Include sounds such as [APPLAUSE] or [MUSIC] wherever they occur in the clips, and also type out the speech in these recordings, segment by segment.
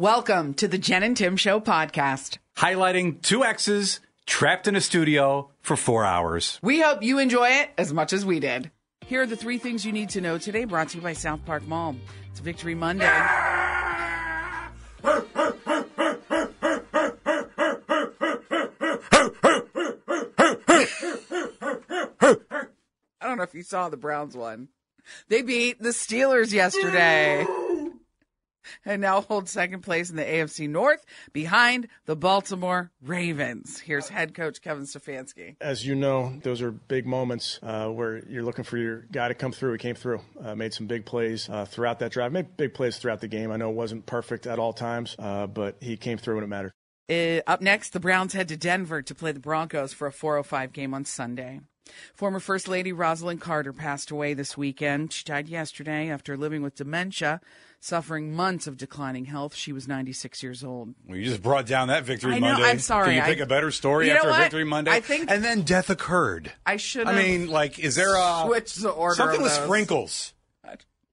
Welcome to the Jen and Tim Show podcast. highlighting two exes trapped in a studio for four hours. We hope you enjoy it as much as we did. Here are the three things you need to know today, brought to you by South Park Mall. It's Victory Monday. I don't know if you saw the Browns one. They beat the Steelers yesterday. And now hold second place in the AFC North behind the Baltimore Ravens. Here's head coach Kevin Stefanski. As you know, those are big moments uh, where you're looking for your guy to come through. He came through, uh, made some big plays uh, throughout that drive, made big plays throughout the game. I know it wasn't perfect at all times, uh, but he came through when it mattered. Uh, up next, the Browns head to Denver to play the Broncos for a 405 game on Sunday. Former First Lady Rosalynn Carter passed away this weekend. She died yesterday after living with dementia, suffering months of declining health. She was 96 years old. Well, you just brought down that Victory I know, Monday. I'm sorry, Can you I- pick a better story You know after what? Victory Monday? I think- and then death occurred. I should I mean, like, is there a switch the order. something with sprinkles?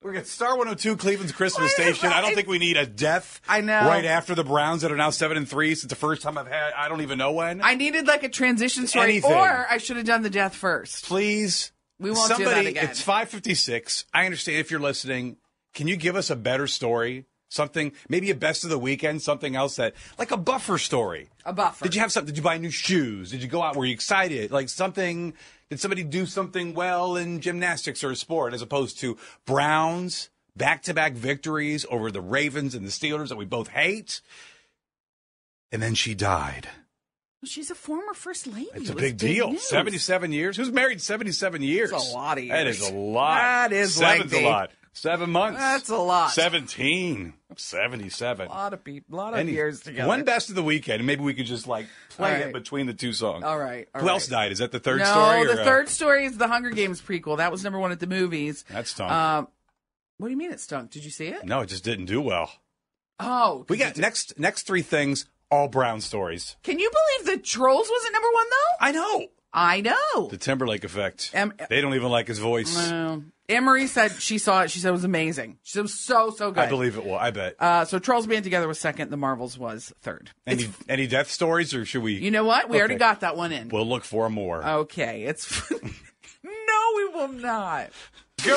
We're at Star 102 Cleveland's Christmas Why station. I don't think we need a death. I know. Right after the Browns that are now seven and three. Since the first time I've had, I don't even know when. I needed like a transition story, Anything. or I should have done the death first. Please, We won't do that somebody, again. It's 5:56. I understand if you're listening. Can you give us a better story? Something, maybe a best of the weekend, something else that, like a buffer story. A buffer. Did you have something? Did you buy new shoes? Did you go out? Were you excited? Like something? Did somebody do something well in gymnastics or a sport, as opposed to Browns back-to-back victories over the Ravens and the Steelers that we both hate? And then she died. She's a former first lady. It's a big deal. news. 77 years. Who's married 77 years? That's a lot of years. is a lot. That is Seven's a lot. Seven months. That's a lot. 17. 77. A lot of people, a lot of Any- years together. One best of the weekend, maybe we could just like play All it between the two songs. All right, all Who right. else died? Is that the third no, story? the or, uh, third story is the Hunger Games prequel. That was number one at the movies. That stunk. Um, what do you mean it stunk? Did you see it? no, it just didn't do well. Oh, We got next next three things, all Brown stories. Can you believe the Trolls wasn't number one though? I know. I know. The Timberlake effect. Em- they don't even like his voice. Well, Emery said she saw it. She said it was amazing. She said it was so so good. I believe it will. I bet. Uh, so Trolls Band Together was second. The Marvels was third. any It's- any death stories, or should we? you know what? We already got that one in. We'll look for more. Okay, it's [LAUGHS] no, we will not. Good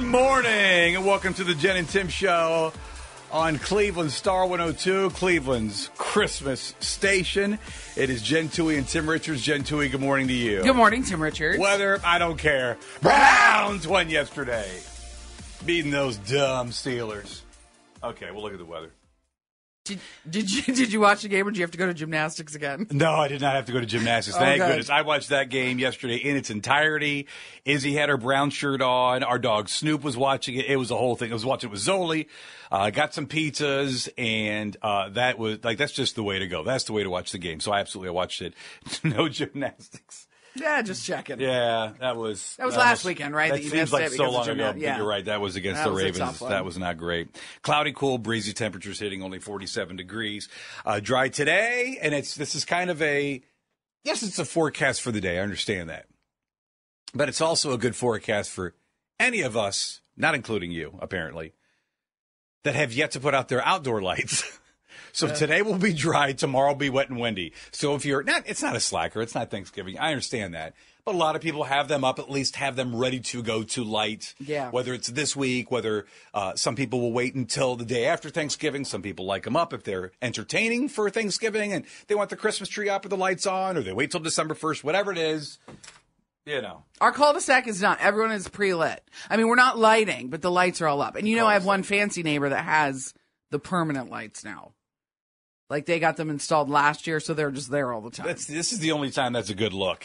morning, and welcome to the Jen and Tim Show on Cleveland Star 102, Cleveland's Christmas station. It is Jen Toohey and Tim Richards. Jen Toohey, good morning to you. Good morning, Tim Richards. Weather, I don't care. Browns won yesterday, beating those dumb Steelers. Okay, we'll look at the weather. Did, did you [LAUGHS] did you watch the game or did you have to go to gymnastics again? No, I did not have to go to gymnastics. Thank good. goodness. I watched that game yesterday in its entirety. Izzy had her brown shirt on. Our dog Snoop was watching it. It was a whole thing. I was watching it with Zoli. Uh, got some pizzas, and uh, that was like that's just the way to go. That's the way to watch the game. So I absolutely watched it. [LAUGHS] no gymnastics. Yeah, just checking. Yeah, that was That was last must- weekend, right, That that you seems missed like so long ago. yeah. You're right. That was against That the was Ravens. That was not great. Cloudy, cool, breezy temperatures hitting only 47 degrees. Uh, dry today, and it's this is kind of a yes, it's a forecast for the day. I understand that, but it's also a good forecast for any of us, not including you, apparently, that have yet to put out their outdoor [LAUGHS] lights. So today will be dry, tomorrow will be wet and windy. So if you're not, it's not a slacker, it's not Thanksgiving. I understand that. But a lot of people have them up, at least have them ready to go to light. Yeah. Whether it's this week, whether uh, some people will wait until the day after Thanksgiving. Some people like them up if they're entertaining for Thanksgiving and they want the Christmas tree up with the lights on, or they wait till December 1st, whatever it is. You know. Our cul-de-sac is not. Everyone is pre-lit. I mean, we're not lighting, but the lights are all up. And you know, I have one fancy neighbor that has the permanent lights now. Like they got them installed last year, so they're just there all the time. That's, this is the only time that's a good look.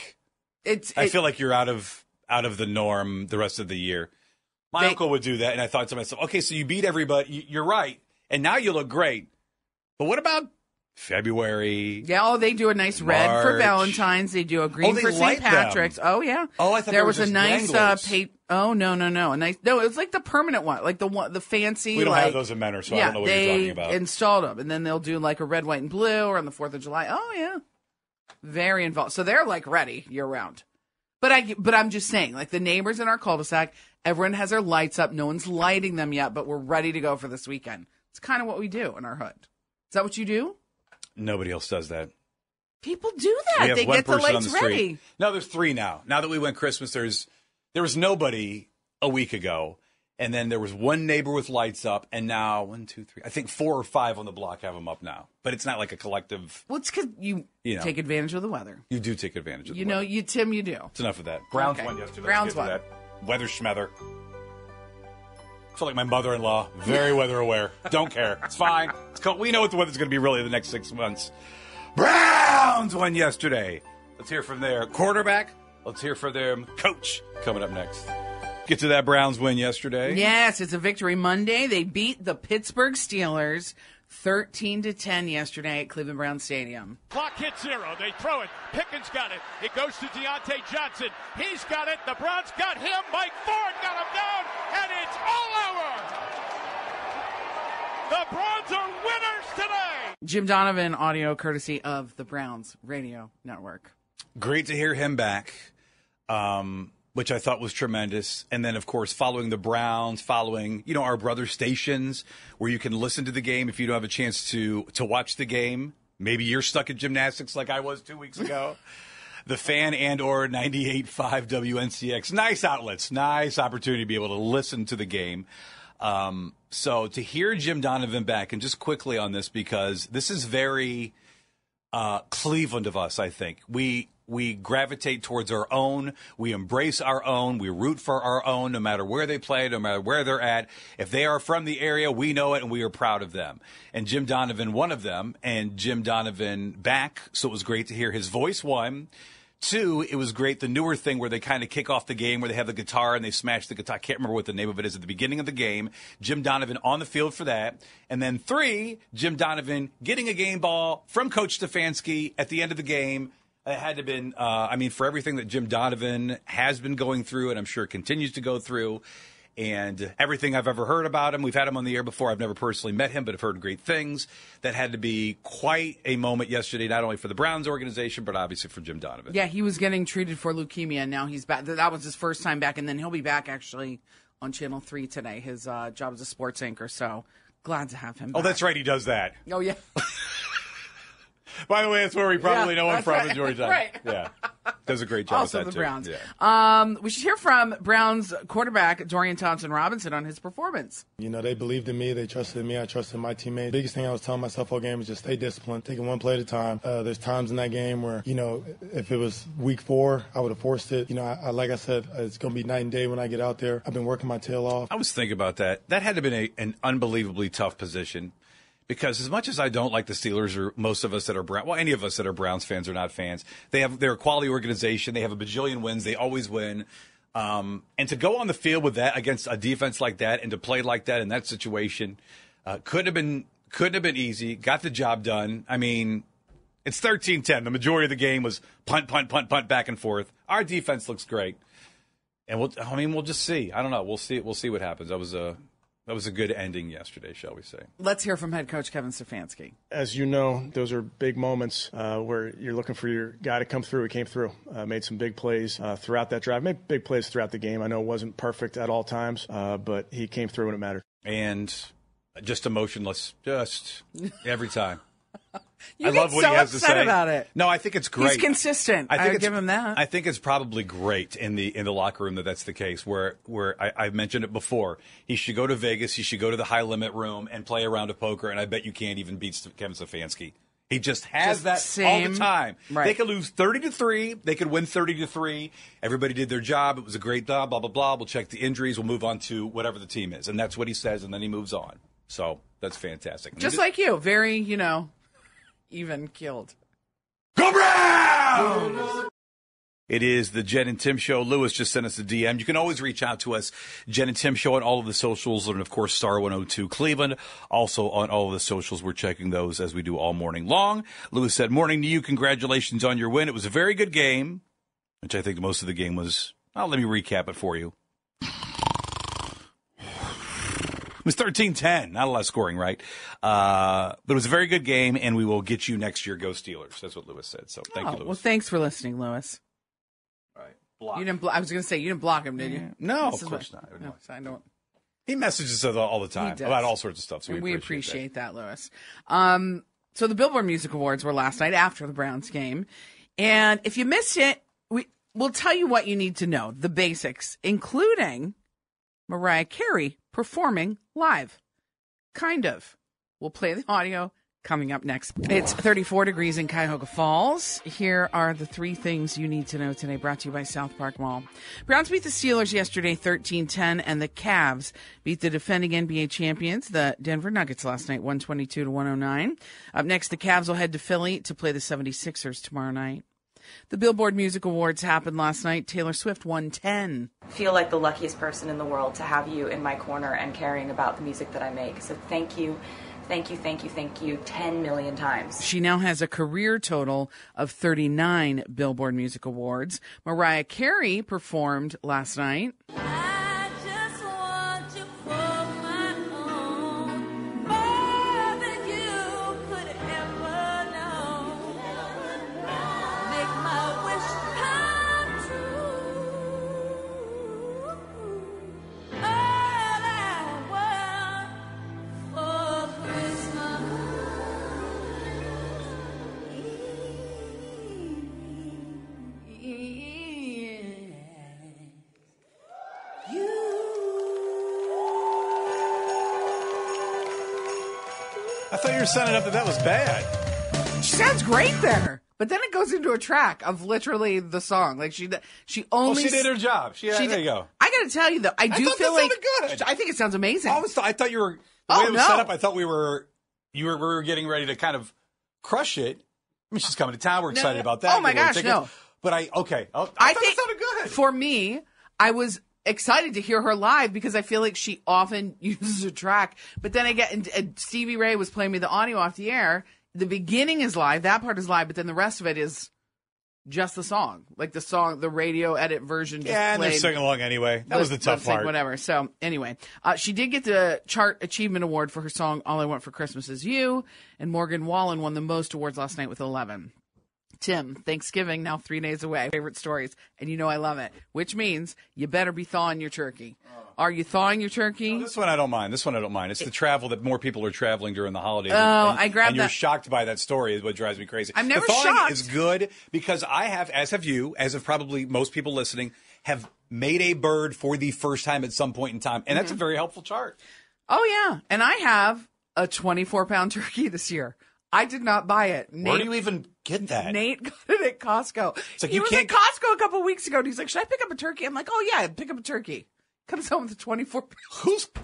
it's. I it- feel like you're out of out of the norm the rest of the year. My They- uncle would do that, and I thought to myself, okay, so you beat everybody. you- You're right, and now you look great. But what about February? Yeah, oh, they do a nice red for March. Valentine's. They do a green Oh, they for light St. Patrick's. them. Oh yeah. Oh, I thought there they were was a just nice uh, pa- Oh no no no a nice no. It's like the permanent one, like the one the fancy. We don't like, have those in Mentor, so I yeah, don't know what they you're talking about. installed them, and then they'll do like a red, white, and blue, or on the Fourth of July. Oh yeah, very involved. So they're like ready year round. But I, but I'm just saying, like the neighbors in our cul-de-sac, everyone has their lights up. No one's lighting them yet, but we're ready to go for this weekend. It's kind of what we do in our hood. Is that what you do? Nobody else does that. People do We that. have They one get the person on lights the street. ready. No, there's three now. Now that we went Christmas, there's there was nobody a week ago, and then there was one neighbor with lights up, and now one, two, three. I think four or five on the block have them up now. But it's not like a collective. Well, it's because you, You know. take advantage of the weather. You do take advantage of. You the know, weather. you Tim, you do. It's enough of that. Browns Okay. won yesterday. Browns We'll get to won. that. Weather schmether. Feel like my mother-in-law, very weather aware. Don't care. It's fine. It's cold. We know what the weather's going to be really the next six months. Browns won yesterday. Let's hear from their quarterback. Let's hear from their coach coming up next. Get to that Browns win yesterday. Yes, it's a victory Monday. They beat the Pittsburgh Steelers 13 to 10 yesterday at Cleveland Brown Stadium. Clock hits zero. They throw it. Pickens got it. It goes to Diontae Johnson. He's got it. The Browns got him. Mike Ford got him down, and it's all over. The Browns are winners today. Jim Donovan audio courtesy of the Browns Radio Network. Great to hear him back, um, which I thought was tremendous. And then, of course, following the Browns, following you know our brother stations where you can listen to the game if you don't have a chance to to watch the game. Maybe you're stuck at gymnastics like I was two weeks ago. [LAUGHS] the fan and or 98.5 WNCX. Nice outlets, nice opportunity to be able to listen to the game. Um, so to hear Jim Donovan back, and just quickly on this because this is very uh, Cleveland of us. I think we we gravitate towards our own. We embrace our own. We root for our own, no matter where they play, no matter where they're at. If they are from the area, we know it, and we are proud of them. And Jim Donovan, one of them, and Jim Donovan back. So it was great to hear his voice. One. Two, it was great the newer thing where they kind of kick off the game where they have the guitar and they smash the guitar. I can't remember what the name of it is at the beginning of the game. Jim Donovan on the field for that. And then three, Jim Donovan getting a game ball from Coach Stefanski at the end of the game. It had to have been, uh, I mean, for everything that Jim Donovan has been going through and I'm sure continues to go through and everything I've ever heard about him. We've had him on the air before. I've never personally met him, but I've heard great things. That had to be quite a moment yesterday, not only for the Browns organization, but obviously for Jim Donovan. Yeah, he was getting treated for leukemia, and now he's back. That was his first time back, and then he'll be back actually on Channel 3 today. His uh, job as a sports anchor, so glad to have him Oh, that's right. He does that. Oh, yeah. [LAUGHS] By the way, that's where we probably Yeah, know him from right. in Georgetown. [LAUGHS] Right. Yeah. Does a great job also with the that, too. Browns. Yeah. Um, we should hear from Browns quarterback Dorian Thompson Robinson on his performance. You know, they believed in me. They trusted me. I trusted my teammates. Biggest thing I was telling myself all game is just stay disciplined, taking one play at a time. Uh, there's times in that game where, you know, if it was week four, I would have forced it. You know, I, I, like I said, it's going to be night and day when I get out there. I've been working my tail off. I was thinking about that. That had to have been a, an unbelievably tough position because as much as I don't like the Steelers or most of us that are Brown, well, any of us that are Browns fans are not fans. They have they're a quality organization. They have a bajillion wins. They always win. Um, and to go on the field with that against a defense like that and to play like that in that situation uh, couldn't have been couldn't have been easy. Got the job done. I mean, it's 13-10. The majority of the game was punt, punt, punt, punt, back and forth. Our defense looks great, and we'll. I mean, we'll just see. I don't know. We'll see. We'll see what happens. That was a that was a good ending yesterday, shall we say? Let's hear from head coach Kevin Stefanski. As you know, those are big moments uh, where you're looking for your guy to come through. He came through, uh, made some big plays uh, throughout that drive, made big plays throughout the game. I know it wasn't perfect at all times, uh, but he came through when it mattered. And just emotionless, just every time. [LAUGHS] [LAUGHS] You I get love what so he has to upset say about it. No, I think it's great. He's consistent. I, it's, give him that. I think it's probably great in the in the locker room that that's the case. Where where I, I've mentioned it before, he should go to Vegas. He should go to the high limit room and play a round of poker. And I bet you can't even beat Kevin Stefanski. He just has Just that all the time. right. They could lose thirty to three. They could win thirty to three. Everybody did their job. It was a great job. Blah blah blah. We'll check the injuries. We'll move on to whatever the team is, and that's what he says. And then he moves on. So that's fantastic. Just like you, very, you know, even killed. Go Browns! It is the Jen and Tim show. Lewis just sent us a DM. You can always reach out to us, Jen and Tim show on all of the socials, and of course, Star 102 Cleveland. Also on all of the socials. We're checking those as we do all morning long. Lewis said, Morning to you. Congratulations on your win. It was a very good game, which I think most of the game was. Well, let me recap it for you. It was 13-10. Not a lot of scoring, right? Uh, but it was a very good game, and we will get you next year. Go Steelers. That's what Lewis said. So thank Oh, you, Lewis. well, thanks for listening, Lewis. Right. block. You didn't. Blo- I was going to say you didn't block him, did you? No, This of course what- not. No, I don't. He messages us all the time about all sorts of stuff. So we, we appreciate, appreciate that, Lewis. Um, so the Billboard Music Awards were last night after the Browns game, and if you missed it, we we'll tell you what you need to know, the basics, including Mariah Carey performing live. Kind of. We'll play the audio coming up next. It's 34 degrees in Cuyahoga Falls. Here are the three things you need to know today, brought to you by South Park Mall. Browns beat the Steelers yesterday 13 10, and the Cavs beat the defending NBA champions, the Denver Nuggets, last night 122 to 109. Up next, the Cavs will head to Philly to play the 76ers tomorrow night. The Billboard Music Awards happened last night. Taylor Swift won 10. feel like the luckiest person in the world to have you in my corner and caring about the music that I make. So thank you, thank you, thank you, thank you 10 million times. She now has a career total of 39 Billboard Music Awards. Mariah Carey performed last night. I you were setting up that that was bad. She sounds great there. But then it goes into a track of literally the song. Like she, she Oh, only. she did her job. She, she uh, there did- you go. I got to tell you though, I do thought feel like good. I think it sounds amazing. I was. I thought you were. The Oh, way it was set up, I thought we were. You were. We were getting ready to kind of crush it. I mean, she's coming to town. We're excited about that. Oh, my gosh, no. But I okay. Oh, I, I thought think it sounded good. for me, I was excited to hear her live because I feel like she often [LAUGHS] uses a track. But then I get and, and Stevie Ray was playing me the audio off the air. The beginning is live, that part is live, but then the rest of it is just the song, like the song, the radio edit version. Just yeah, and they're singing along anyway. That was the tough part. Whatever. So anyway, uh, she did get the chart achievement award for her song "All I Want for Christmas Is You," and Morgan Wallen won the most awards last night with eleven. Tim, Thanksgiving now three days away. Favorite stories, and you know I love it. Which means you better be thawing your turkey. Are you thawing your turkey? This one I don't mind. This one I don't mind. It's the travel that more people are traveling during the holidays. Oh, and, I grabbed And you're shocked by that story. Is what drives me crazy. I'm never the thawing shocked. Is good because I have, as have you, as have probably most people listening, have made a bird for the first time at some point in time, and Mm-hmm. that's a very helpful chart. Oh yeah, and I have a 24 pound turkey this year. I did not buy it. Where do you even get that? Nate [LAUGHS] got it at Costco. It's like he you was can't- at Costco a couple weeks ago, and he's like, "Should I pick up a turkey?" I'm like, "Oh yeah, pick up a turkey." Comes home with a 24. pound- [LAUGHS] Who's? [LAUGHS] I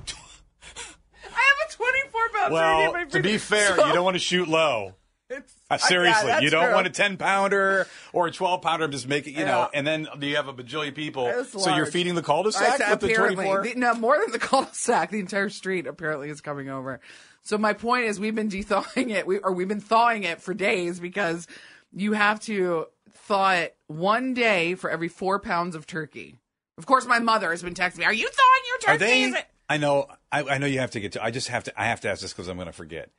have a 24 pound turkey. in Well, my to be fair, So you don't want to shoot low. it's- Uh, I- yeah, seriously, you don't true. want a 10 pounder or a 12 pounder. Just making, you know, and then you have a bajillion people? So you're feeding the I cul-de-sac said, with the 24? the- no, more than the cul-de-sac. The entire street apparently is coming over. So my point is, we've been de-thawing it, we, or we've been thawing it for days because you have to thaw it one day for every four pounds of turkey. Of course, my mother has been texting me, "Are you thawing your turkey?" They? Is it-" I know. I, I know you have to get to. I just have to. I have to ask this because I'm going to forget.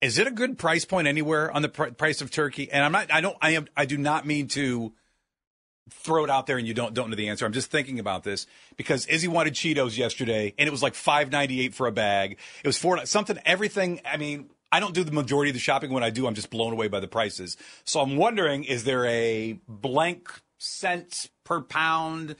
Is it a good price point anywhere on the pr- price of turkey? And I'm not. I don't. I am. I do not mean to throw it out there and you don't don't know the answer. I'm just thinking about this because Izzy wanted Cheetos yesterday and it was like five ninety eight for a bag. It was four something. Everything. I mean. I don't do the majority of the shopping. When I do, I'm just blown away by the prices. So I'm wondering, is there a blank cents per pound?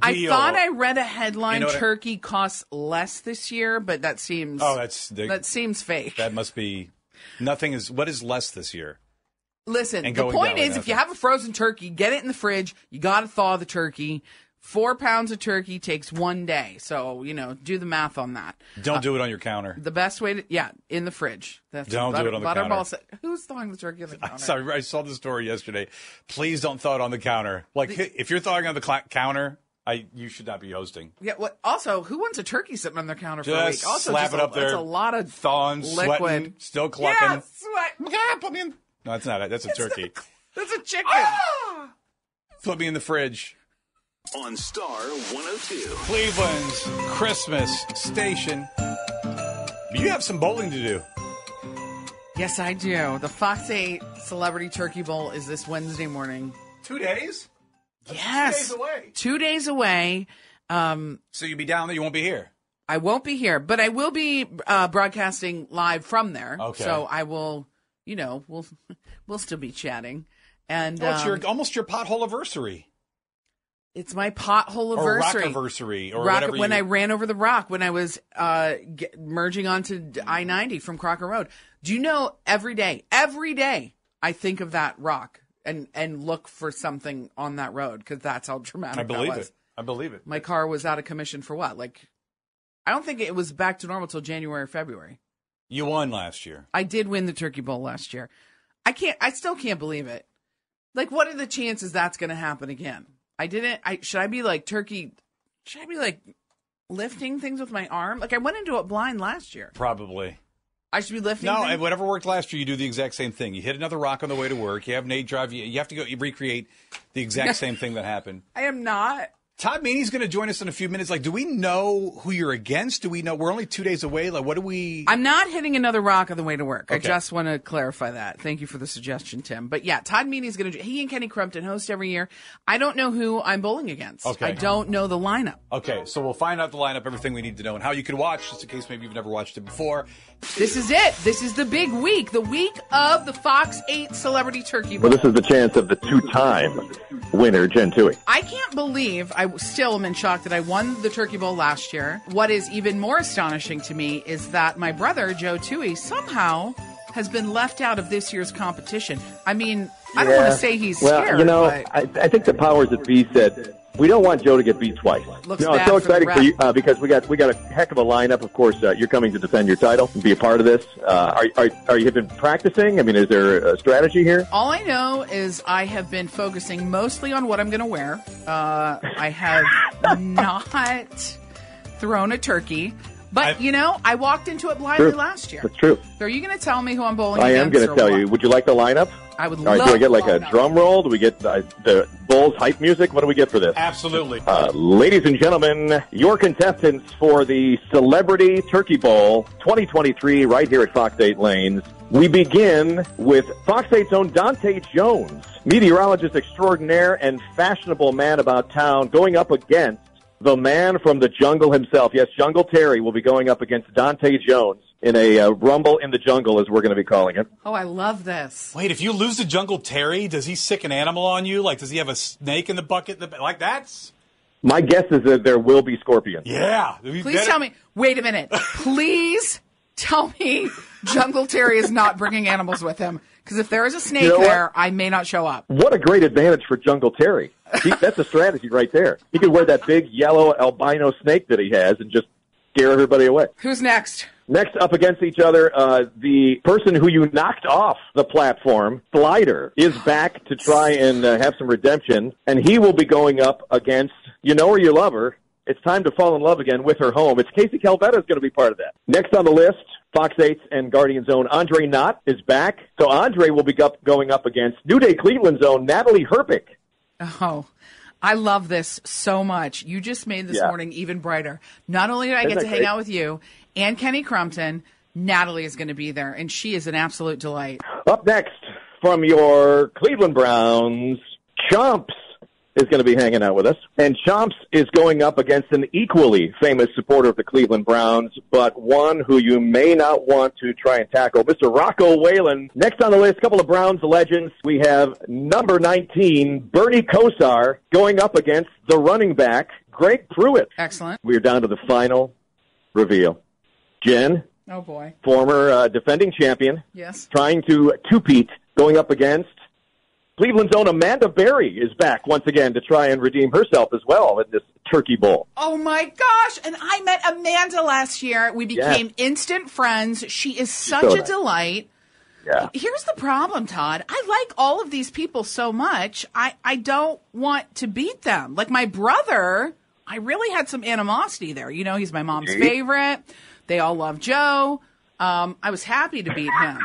I thought I read a headline: You know what I- turkey costs less this year, but that seems Oh, that's that seems fake. That must be nothing is what is less this year. Listen, the point is, if you have a frozen turkey, get it in the fridge. You got to thaw the turkey. Four pounds of turkey takes one day, so you know, do the math on that. Don't uh, do it on your counter. The best way to, yeah, in the fridge. That's Don't do it on the Butterball counter. said, who's thawing the turkey on the [LAUGHS] counter? Sorry, I saw the story yesterday. Please don't thaw it on the counter. Like if you're thawing on the cla counter, I you should not be hosting. Yeah. What? Also, who wants a turkey sitting on their counter for a week? Also, slap just it a, up there. That's a lot of Thawing, liquid. sweating, still clucking. Yeah, sweat. Yeah, put me in. No, that's not it. That's a turkey. That's a chicken. Ah! Put me in the fridge. on Star 102. Cleveland's Christmas station. You have some bowling to do. Yes, I do. The Fox 8 Celebrity Turkey Bowl is this Wednesday morning. Two days. Yes. Two days away. Two days away. Um, So you'll be down there. You won't be here. I won't be here, but I will be uh, broadcasting live from there. Okay. So I will, you know, we'll [LAUGHS] we'll still be chatting. And Oh, it's um, your almost your pothole anniversary it's my pothole or anniversary. anniversary or Rock- whatever. when you, I ran over the rock when I was uh, get, merging onto I ninety from Crocker Road. Do you know every day, every day, I think of that rock and and look for something on that road because that's how dramatic I believe it. I believe it. My car was out of commission for what? Like, I don't think it was back to normal till January or February. You won last year. I did win the Turkey Bowl last year. I can't. I still can't believe it. Like, what are the chances that's going to happen again? I didn't. I should I be like turkey? Should I be like lifting things with my arm? Like I went into it blind last year. Probably. I should be lifting. No, things? whatever worked last year, you do the exact same thing. You hit another rock on the way to work. You have Nate drive. You, you have to go. You recreate the exact [LAUGHS] same thing that happened. I am not. Todd Meany's going to join us in a few minutes. Like, do we know who you're against? Do we know we're only two days away? Like, what do we? I'm not hitting another rock on the way to work. I just want to clarify that. Thank you for the suggestion, Tim. But yeah, Todd Meany's going to. He and Kenny Crumpton host every year. I don't know who I'm bowling against. Okay. I don't know the lineup. Okay, so we'll find out the lineup, everything we need to know, and how you can watch, just in case maybe you've never watched it before. This is it. This is the big week, the week of the Fox 8 Celebrity Turkey Bowl. Well, this is the chance of the two-time winner, Jen Toohey. I can't believe I still am in shock that I won the Turkey Bowl last year. What is even more astonishing to me is that my brother, Joe Toohey, somehow has been left out of this year's competition. I mean, I don't want to say he's well, scared, you know, but I, I think the powers that be said we don't want Joe to get beat twice. Looks no, it's so for exciting for, you uh, because we got we got a heck of a lineup. Of course, uh, you're coming to defend your title and be a part of this. Uh, are, are are you have been practicing? I mean, is there a strategy here? all I know is I have been focusing mostly on what I'm going to wear. Uh, I have [LAUGHS] not thrown a turkey. But, I've- you know, I walked into it blindly True. last year. That's true. So are you going to tell me who I'm bowling I am going to tell what? you. Would you like the lineup? I would All right. love Do I get like a drum roll? Do we get uh, the Bulls hype music? What do we get for this? Absolutely. Uh, ladies and gentlemen, your contestants for the Celebrity Turkey Bowl 2023 right here at Fox 8 Lanes. We begin with Fox 8's own Dante Jones, meteorologist extraordinaire and fashionable man about town, going up against the man from the jungle himself. Yes, Jungle Terry will be going up against Dante Jones in a uh, rumble in the jungle, as we're going to be calling it. Oh, I love this. Wait, if you lose the Jungle Terry, does he sick an animal on you? Like, does he have a snake in the bucket? in the- Like, that's. My guess is that there will be scorpions. Yeah. Please tell me. Wait a minute. [LAUGHS] Please tell me Jungle Terry is not bringing animals with him. Because if there is a snake You know there, I may not show up. What a great advantage for Jungle Terry. He, that's a strategy right there. He could wear that big yellow albino snake that he has and just scare everybody away. Who's next? Next up against each other, uh, the person who you knocked off the platform, Slider, is back to try and uh, have some redemption, and he will be going up against, you know her, you love her. It's time to fall in love again with her home. It's Casey Calvetta is going to be part of that. Next on the list, Fox 8's and Guardian's own Andre Knott is back. So Andre will be up, going up against New Day Cleveland's own Natalie Herbick. Oh, I love this so much. You just made this Yeah. morning even brighter. Not only did I Isn't get to hang great? out with you and Kenny Crumpton, Natalie is going to be there, and she is an absolute delight. Up next from your Cleveland Browns, Chomps is going to be hanging out with us. And Chomps is going up against an equally famous supporter of the Cleveland Browns, but one who you may not want to try and tackle, Mr. Rocco Whalen. Next on the list, a couple of Browns legends. We have number 19, Bernie Kosar, going up against the running back, Greg Pruitt. Excellent. We are down to the final reveal. Jen, Oh, boy. former uh, defending champion, Yes. trying to two-peat going up against Cleveland's own Amanda Berry is back once again to try and redeem herself as well in this Turkey Bowl. Oh my gosh! And I met Amanda last year. We became instant friends. She is such so a nice. delight. Yeah. Here's the problem, Todd. I like all of these people so much. I, I don't want to beat them. Like my brother, I really had some animosity there. You know, he's my mom's favorite. They all love Joe. Um, I was happy to beat him.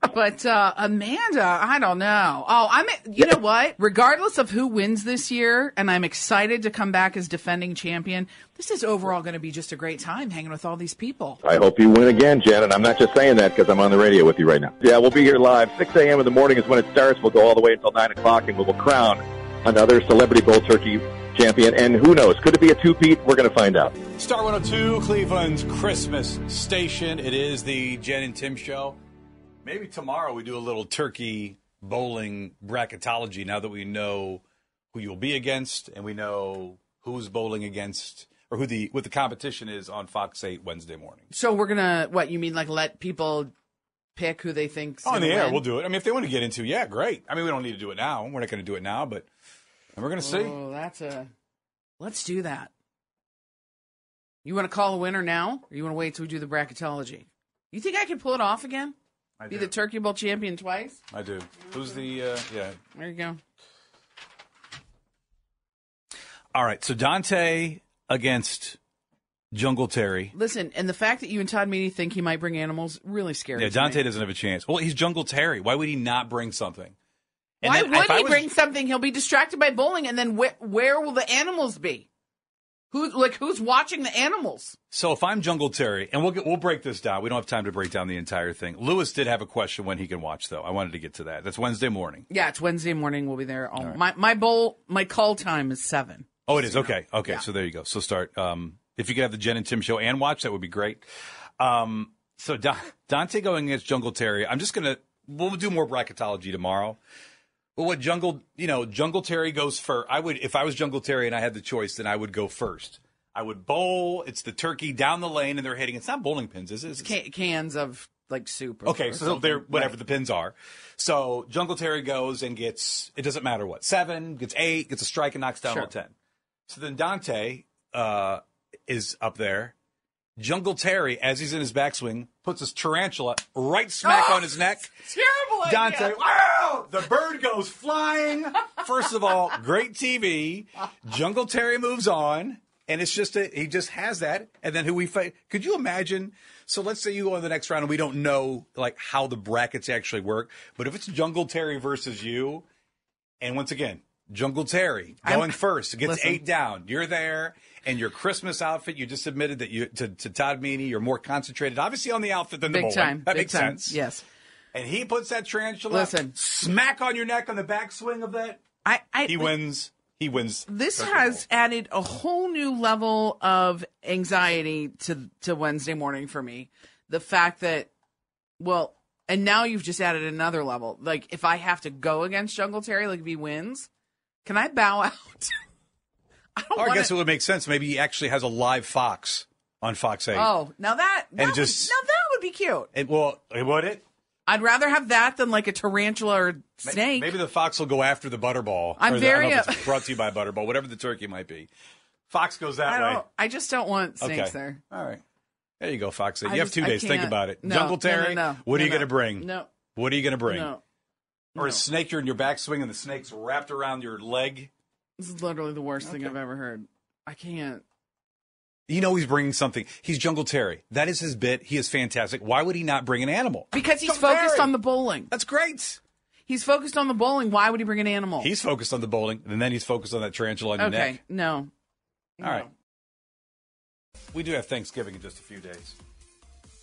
[LAUGHS] But uh, Amanda, I don't know. Oh, I'm. You know what? Regardless of who wins this year, and I'm excited to come back as defending champion. This is overall going to be just a great time hanging with all these people. I hope you win again, Janet. I'm not just saying that because I'm on the radio with you right now. Yeah, we'll be here live. 6 a.m. in the morning is when it starts. We'll go all the way until 9 o'clock, and we will crown another Celebrity Bowl turkey champion. And who knows? Could it be a two-peat? We're going to find out. Star 102, Cleveland's Christmas station. It is the Jen and Tim show. Maybe tomorrow we do a little turkey bowling bracketology now that we know who you'll be against and we know who's bowling against or who the what the competition is on Fox 8 Wednesday morning. So we're gonna what you mean like let people pick who they think On the air, we'll do it. I mean, if they want to get into, yeah, great. I mean, we don't need to do it now. We're not going to do it now, but and we're going to see. Oh, that's a. Let's do that. You want to call a winner now, or you want to wait till we do the bracketology? You think I can pull it off again? I Be do. the Turkey Bowl champion twice? I do. Who's the uh, yeah? There you go. All right. So Dante against Jungle Terry. Listen, and the fact that you and Todd Meany think he might bring animals really scary. Yeah, Dante doesn't have a chance. Well, he's Jungle Terry. Why would he not bring something? And Why then would he was- bring something? He'll be distracted by bowling, and then wh- where will the animals be? Who's like who's watching the animals? So if I'm Jungle Terry, and we'll get, we'll break this down. We don't have time to break down the entire thing. Lewis did have a question when he can watch, though. I wanted to get to that. That's Wednesday morning. Yeah, it's Wednesday morning. We'll be there. All, My my bowl my call time is seven. Oh, it is okay. Okay, Yeah. so there you go. So start. Um, if you could have the Jen and Tim show and watch, that would be great. Um, so Don- Dante going against Jungle Terry. I'm just gonna. We'll do more bracketology tomorrow. But what Jungle, you know, Jungle Terry goes first. I would, if I was Jungle Terry and I had the choice, then I would go first. I would bowl. It's the turkey down the lane, and they're hitting. It's not bowling pins, is it? It's Ca- cans of like soup. Or, Okay, or so something. they're whatever Right. the pins are. So Jungle Terry goes and gets it doesn't matter what seven gets eight gets a strike and knocks down Sure. all ten. So then Dante uh, is up there. Jungle Terry, as he's in his backswing, puts his tarantula right smack Oh! on his neck. Terrible idea. The bird goes flying. First of all, great TV. Jungle Terry moves on, and it's just a, he just has that. And then who we fight? Could you imagine? So let's say you go in the next round, and we don't know like how the brackets actually work. But if it's Jungle Terry versus you, and once again, Jungle Terry I'm- going first, gets Listen. eight down. You're there, and your Christmas outfit. You just admitted that you to, to Todd Meany. You're more concentrated, obviously, on the outfit than the Big bowling. time. That Big makes time. sense. Yes. And he puts that tarantula Listen. smack on your neck on the backswing of that. I, I He wins. He wins. This has added a whole new level of anxiety to to Wednesday morning for me. The fact that, well, and now you've just added another level. Like if I have to go against Jungle Terry, like if he wins, can I bow [LAUGHS] out? I I guess it would make sense. Maybe he actually has a live fox on Fox 8. Oh, now that, that And would- just- now that would be cute. It, well, would it? I'd rather have that than like a tarantula or snake. Maybe the fox will go after the butterball. I'm the- I very, if uh, it's brought to you by Butterball, whatever the turkey might be. Fox goes that I way. I just don't want snakes okay. there. All right. There you go, Fox 8. I You have just- two I days. Think about it. No, Jungle no, no, Terry, no. what are you going to bring? No. What are you going to bring? No. Or a snake you're in your backswing and the snake's wrapped around your leg? This is literally the worst thing I've ever heard. I can't. You know he's bringing something. He's Jungle Terry. That is his bit. He is fantastic. Why would he not bring an animal? Because he's Jungle focused Terry. on the bowling. That's great. He's focused on the bowling. Why would he bring an animal? He's focused on the bowling, and then he's focused on that tarantula on your okay. neck. No. All right. We do have Thanksgiving in just a few days.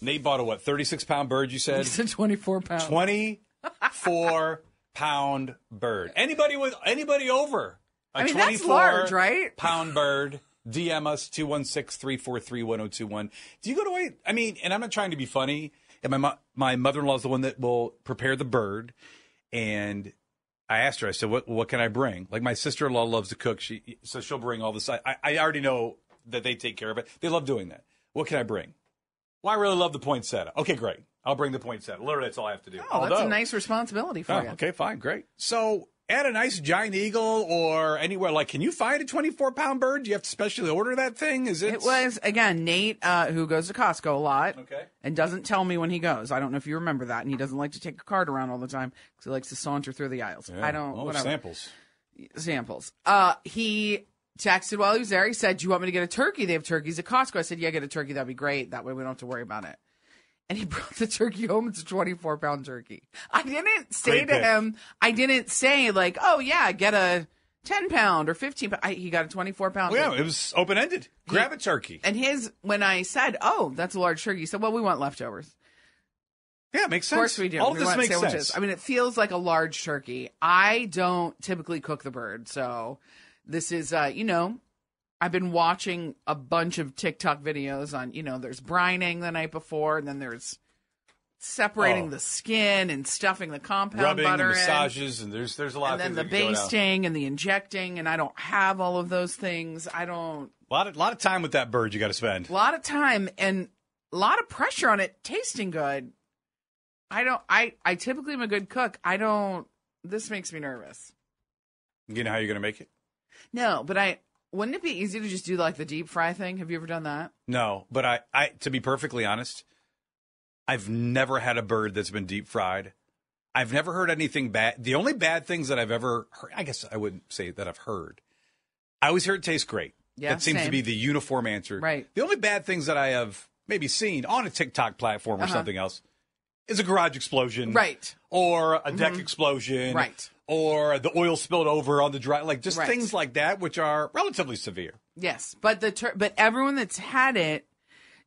Nate bought a what, 36 pound bird, you said? It's a 24 pound. 24 pound bird. Anybody with anybody over a I mean, that's 24 large, right? pound bird, DM us 216 343 1021. Do you go to wait? I mean, and I'm not trying to be funny. And my, mo- my mother in law is the one that will prepare the bird. And I asked her, I said, what, what can I bring? Like my sister in law loves to cook. She, so she'll bring all this. I, I already know that they take care of it. They love doing that. What can I bring? Well, I really love the poinsettia. Okay, great. I'll bring the poinsettia. Literally, that's all I have to do. Oh, that's a nice responsibility for Oh, you. okay, fine, great. So at a nice giant eagle or anywhere, like, can you find a 24 pound bird? Do you have to specially order that thing? Is it? It was again Nate, uh, who goes to Costco a lot, Okay. and doesn't tell me when he goes. I don't know if you remember that, and he doesn't like to take a cart around all the time because he likes to saunter through the aisles. Yeah. I don't. Know. Oh, whatever. samples. samples. Uh, he texted while he was there. He said, "Do you want me to get a turkey? They have turkeys at Costco." I said, "Yeah, get a turkey. That'd be great. That way we don't have to worry about it." And he [LAUGHS] brought the turkey home. It's a twenty-four pound turkey. I didn't say Great to pick. him. I didn't say like, "Oh yeah, get a ten pound or fifteen. pound. I, he got a twenty-four pound. Well, yeah, it was open ended. Grab a turkey. And his when I said, "Oh, that's a large turkey," he said, "Well, we want leftovers." Yeah, it makes Of course we do. All we this makes sandwiches. sense. I mean, it feels like a large turkey. I don't typically cook the bird, so this is, uh, you know, I've been watching a bunch of TikTok videos on, you know, there's brining the night before, and then there's separating Oh. the skin and stuffing the compound Rubbing and butter in. massages, and there's there's a lot and of then things the basting and the injecting, and I don't have all of those things. I don't. A lot of lot of time with that bird you got to spend. A lot of time and a lot of pressure on it tasting good. I don't. I I typically am a good cook. I don't. This makes me nervous. You know how you're going to make it? No, but I wouldn't it be easy to just do like the deep fry thing? Have you ever done that? No, but I, I to be perfectly honest, I've never had a bird that's been deep fried. I've never heard anything bad. The only bad things that I've ever heard, I guess I wouldn't say that I've heard. I always hear it tastes great. Yeah, that seems to be the uniform answer. Right. The only bad things that I have maybe seen on a TikTok platform or Uh-huh. something else is a garage explosion, Right. Or a deck Mhm. explosion, Right. Or the oil spilled over on the dry, like just Right. things like that, which are relatively severe. Yes, but the tur- but everyone that's had it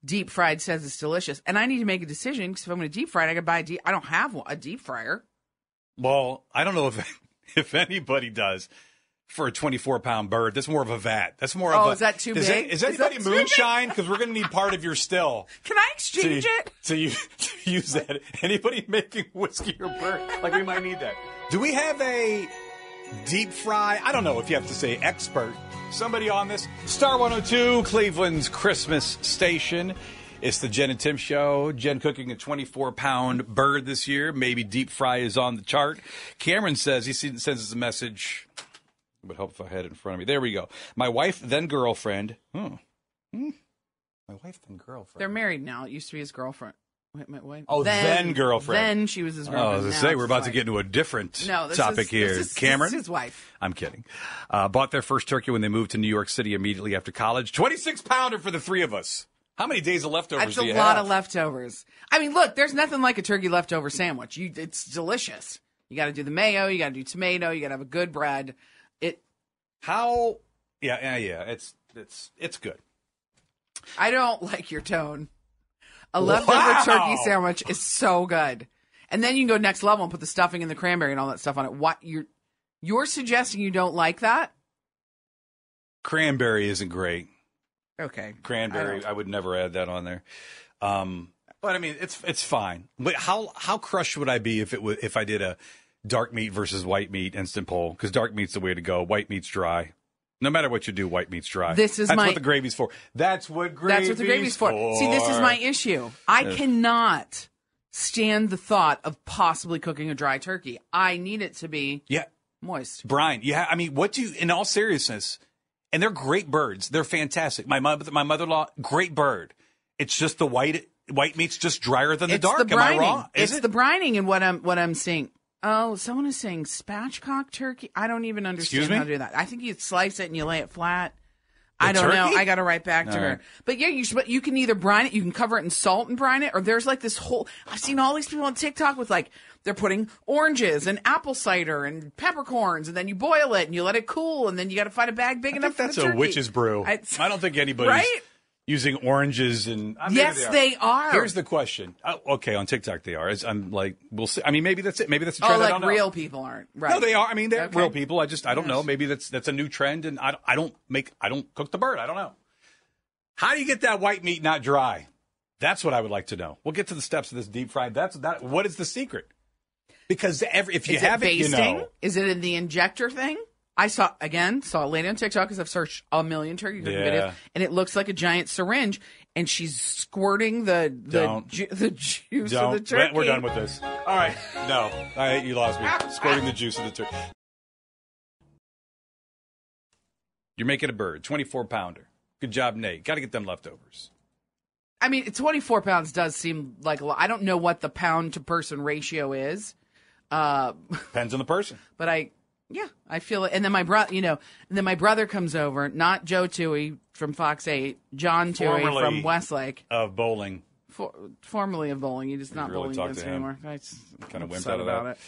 deep fried says it's delicious, and I need to make a decision because if I'm going to deep fry it, I got to buy a deep. I don't have one, a deep fryer. Well, I don't know if [LAUGHS] if anybody does for a 24 pound bird. That's more of a vat. That's more of Oh, a. is that too is big? It, is anybody moonshine? Because we're going to need part of your still. [LAUGHS] Can I exchange to, it? To, u- [LAUGHS] to use that. Anybody making whiskey or bird? Like we might need that. Do we have a deep fry? I don't know if you have to say expert. Somebody on this. Star 102, Cleveland's Christmas station. It's the Jen and Tim show. Jen cooking a 24 pound bird this year. Maybe deep fry is on the chart. Cameron says he sends us a message. It would help if I had it in front of me. There we go. My wife, then girlfriend. Hmm. Hmm. My wife, then girlfriend. They're married now. It used to be his girlfriend. Wait, wait, wait. Oh, then girlfriend. Then she was his Oh, girlfriend. I was gonna say we're about to get into a different No, topic is- here. this is- Cameron, this is his wife. I'm kidding. Uh, bought their first turkey when they moved to New York City immediately after college. 26 pounder for the three of us. How many days of leftovers That's do a lot of leftovers. I mean, look, there's nothing like a turkey leftover sandwich. You, it's delicious. You got to do the mayo. You got to do tomato. You got to have a good bread. It. How? Yeah, yeah, yeah. It's it's it's good. I don't like your tone. A leftover Wow. turkey sandwich is so good, and then you can go next level and put the stuffing and the cranberry and all that stuff on it. What you're you're suggesting you don't like that? Cranberry isn't great. Okay, Cranberry, I, would never add that on there. Um, but I mean, it's it's fine. But how how crushed would I be if it was if I did a dark meat versus white meat instant poll? Because dark meat's the way to go. White meat's dry. No matter what you do, white meat's dry. This is That's my- what the gravy's for. That's what gravy's That's what the gravy's for. See, this is my issue. I cannot stand the thought of possibly cooking a dry turkey. I need it to be Yeah, moist. Brian. Yeah, I mean, what do you? In all seriousness, and they're great birds. They're fantastic. My mother, my mother-in-law, great bird. It's just the white white meat's just drier than the it's dark. the Am I wrong? Is it's it? the brining and what I'm what I'm seeing. Oh, someone is saying spatchcock turkey. I don't even understand how to do that. I think you slice it and you lay it flat. I don't know. I got to write back to All her. right. But yeah, you should, but you can either brine it, you can cover it in salt and brine it, or there's like this whole. I've seen all these people on TikTok with like they're putting oranges and apple cider and peppercorns, and then you boil it and you let it cool, and then you got to find a bag big I enough think that's the a witch's brew. I- I, don't think anybody's [LAUGHS] Right? Using oranges and. Uh, I mean, Yes, are. they are. Here's the question. Oh, okay, on TikTok they are. It's- I'm like, we'll see. I mean, maybe that's it. Maybe that's a Oh, trend. I like don't know. real people aren't. Right. No, they are. I mean, they're Okay. real people. I just, I don't know. Maybe that's that's a new trend, and I, don't- I don't make, I don't cook the bird. I don't know. How do you get that white meat not dry? That's what I would like to know. We'll get to the steps of this deep fried. That's that. What is the secret? Because every, if you Is have it it, you know. Is it in the injector thing? I saw again saw a lady on TikTok because I've searched a million turkey cooking Yeah. videos, and it looks like a giant syringe, and she's squirting the the ju- the juice Don't. of the turkey. We're done with this. All right. No, I, you lost me. Squirting the juice of the turkey. You're making a bird, 24 pounder. Good job, Nate. Got to get them leftovers. I mean, 24 pounds does seem like a lot. I don't know what the pound to person ratio is, uh, Depends on the person. [LAUGHS] but I, yeah, I feel it. And then my brother, you know, and then my brother comes over, not Joe Toohey from Fox 8, John Toohey Formerly- from Westlake, Of bowling. for, formerly of bowling. He just not really bowling talk to him. anymore. I just, Kinda I'm wimped out about that. it.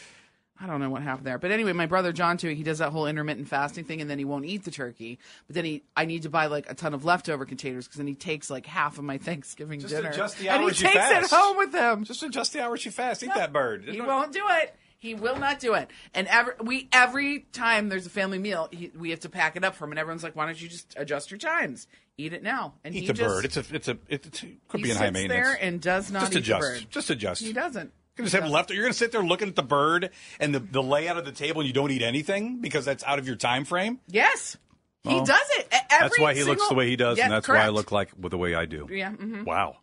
I don't know what happened there. But anyway, my brother John too, he does that whole intermittent fasting thing and then he won't eat the turkey. But then he I need to buy like a ton of leftover containers because then he takes like half of my Thanksgiving Just dinner. adjust the and he hours you takes fast. it home with him. Just adjust the hours you fast. Eat that bird. He won't do it. He will not do it. And every we every time there's a family meal, he, we have to pack it up for him. And everyone's like, "Why don't you just adjust your times? Eat it now." And Eat he the just, bird. It's a it's a it could be in high maintenance. there and does not just eat adjust. the bird. Just adjust. He doesn't. You're gonna have left. You're gonna sit there looking at the bird and the, the layout of the table, and you don't eat anything because that's out of your time frame. Yes, he does it. Every that's why he looks the way he does, Yeah, and that's why I look like with the way I do. Yeah. mhm. Wow.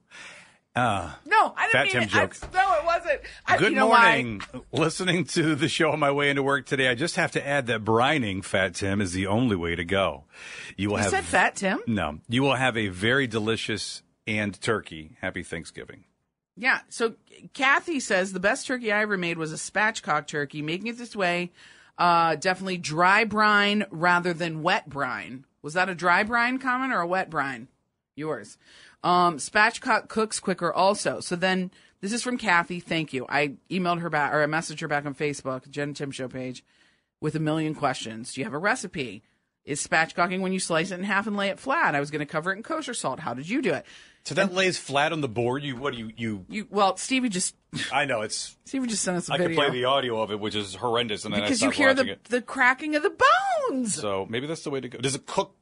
Uh, No, I didn't mean it. joke. I, no, it wasn't. I, Good you know why? morning. Listening to the show on my way into work today, I just have to add that brining, Fat Tim, is the only way to go. You will You have said Fat Tim. No, you will have a very delicious and turkey. Happy Thanksgiving. Yeah. So Kathy says the best turkey I ever made was a spatchcock turkey. Making it this way, uh, definitely dry brine rather than wet brine. Was that a dry brine comment or a wet brine? Yours. Um, spatchcock cooks quicker also. So then this is from Kathy. Thank you. I emailed her back or I messaged her back on Facebook, Jen Tim Show page, with a million questions. Do you have a recipe? Is spatchcocking when you slice it in half and lay it flat? I was going to cover it in kosher salt. How did you do it? So that lays flat on the board. You what do you you? You well, Stevie just [LAUGHS] I know it's. Stevie just sent us a I video. I could play the audio of it, which is horrendous, and then because I you hear the it. the cracking of the bones. So maybe that's the way to go. Does it cook?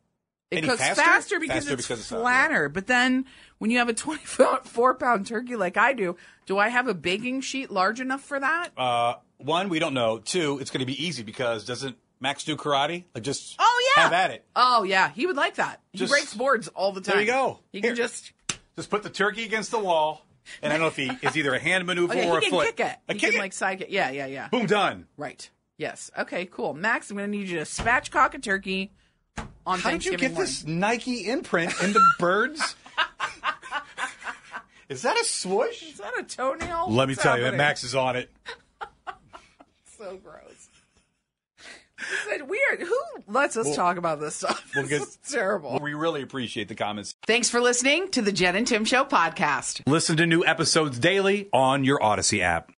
It any cooks faster? faster, because Faster it's because flatter. But then when you have a [LAUGHS] twenty four pound turkey like I do, do I have a baking sheet large enough for that? Uh, one, we don't know. Two, it's going to be easy because doesn't Max do karate? Like just oh yeah, have at it. Oh yeah, he would like that. He breaks boards all the time. There you go. He Here. can just Just put the turkey against the wall, and I don't know if he [LAUGHS] is either a hand maneuver oh, yeah, or a can foot. kick it. A he kick can it. like side kick. Yeah, yeah, yeah. Boom, done. Right. Yes. Okay. Cool. Max, I'm going to need you to spatchcock a turkey on How did you get morning. this Nike imprint in the [LAUGHS] birds? is that a swoosh? Is that a toenail? Let me What's tell you, happening? Max is on it. [LAUGHS] so gross. It's weird. Who lets us Well- talk about this stuff? Well, This because- is terrible. We really appreciate the comments. Thanks for listening to the Jen and Tim Show podcast. Listen to new episodes daily on your Audacy app.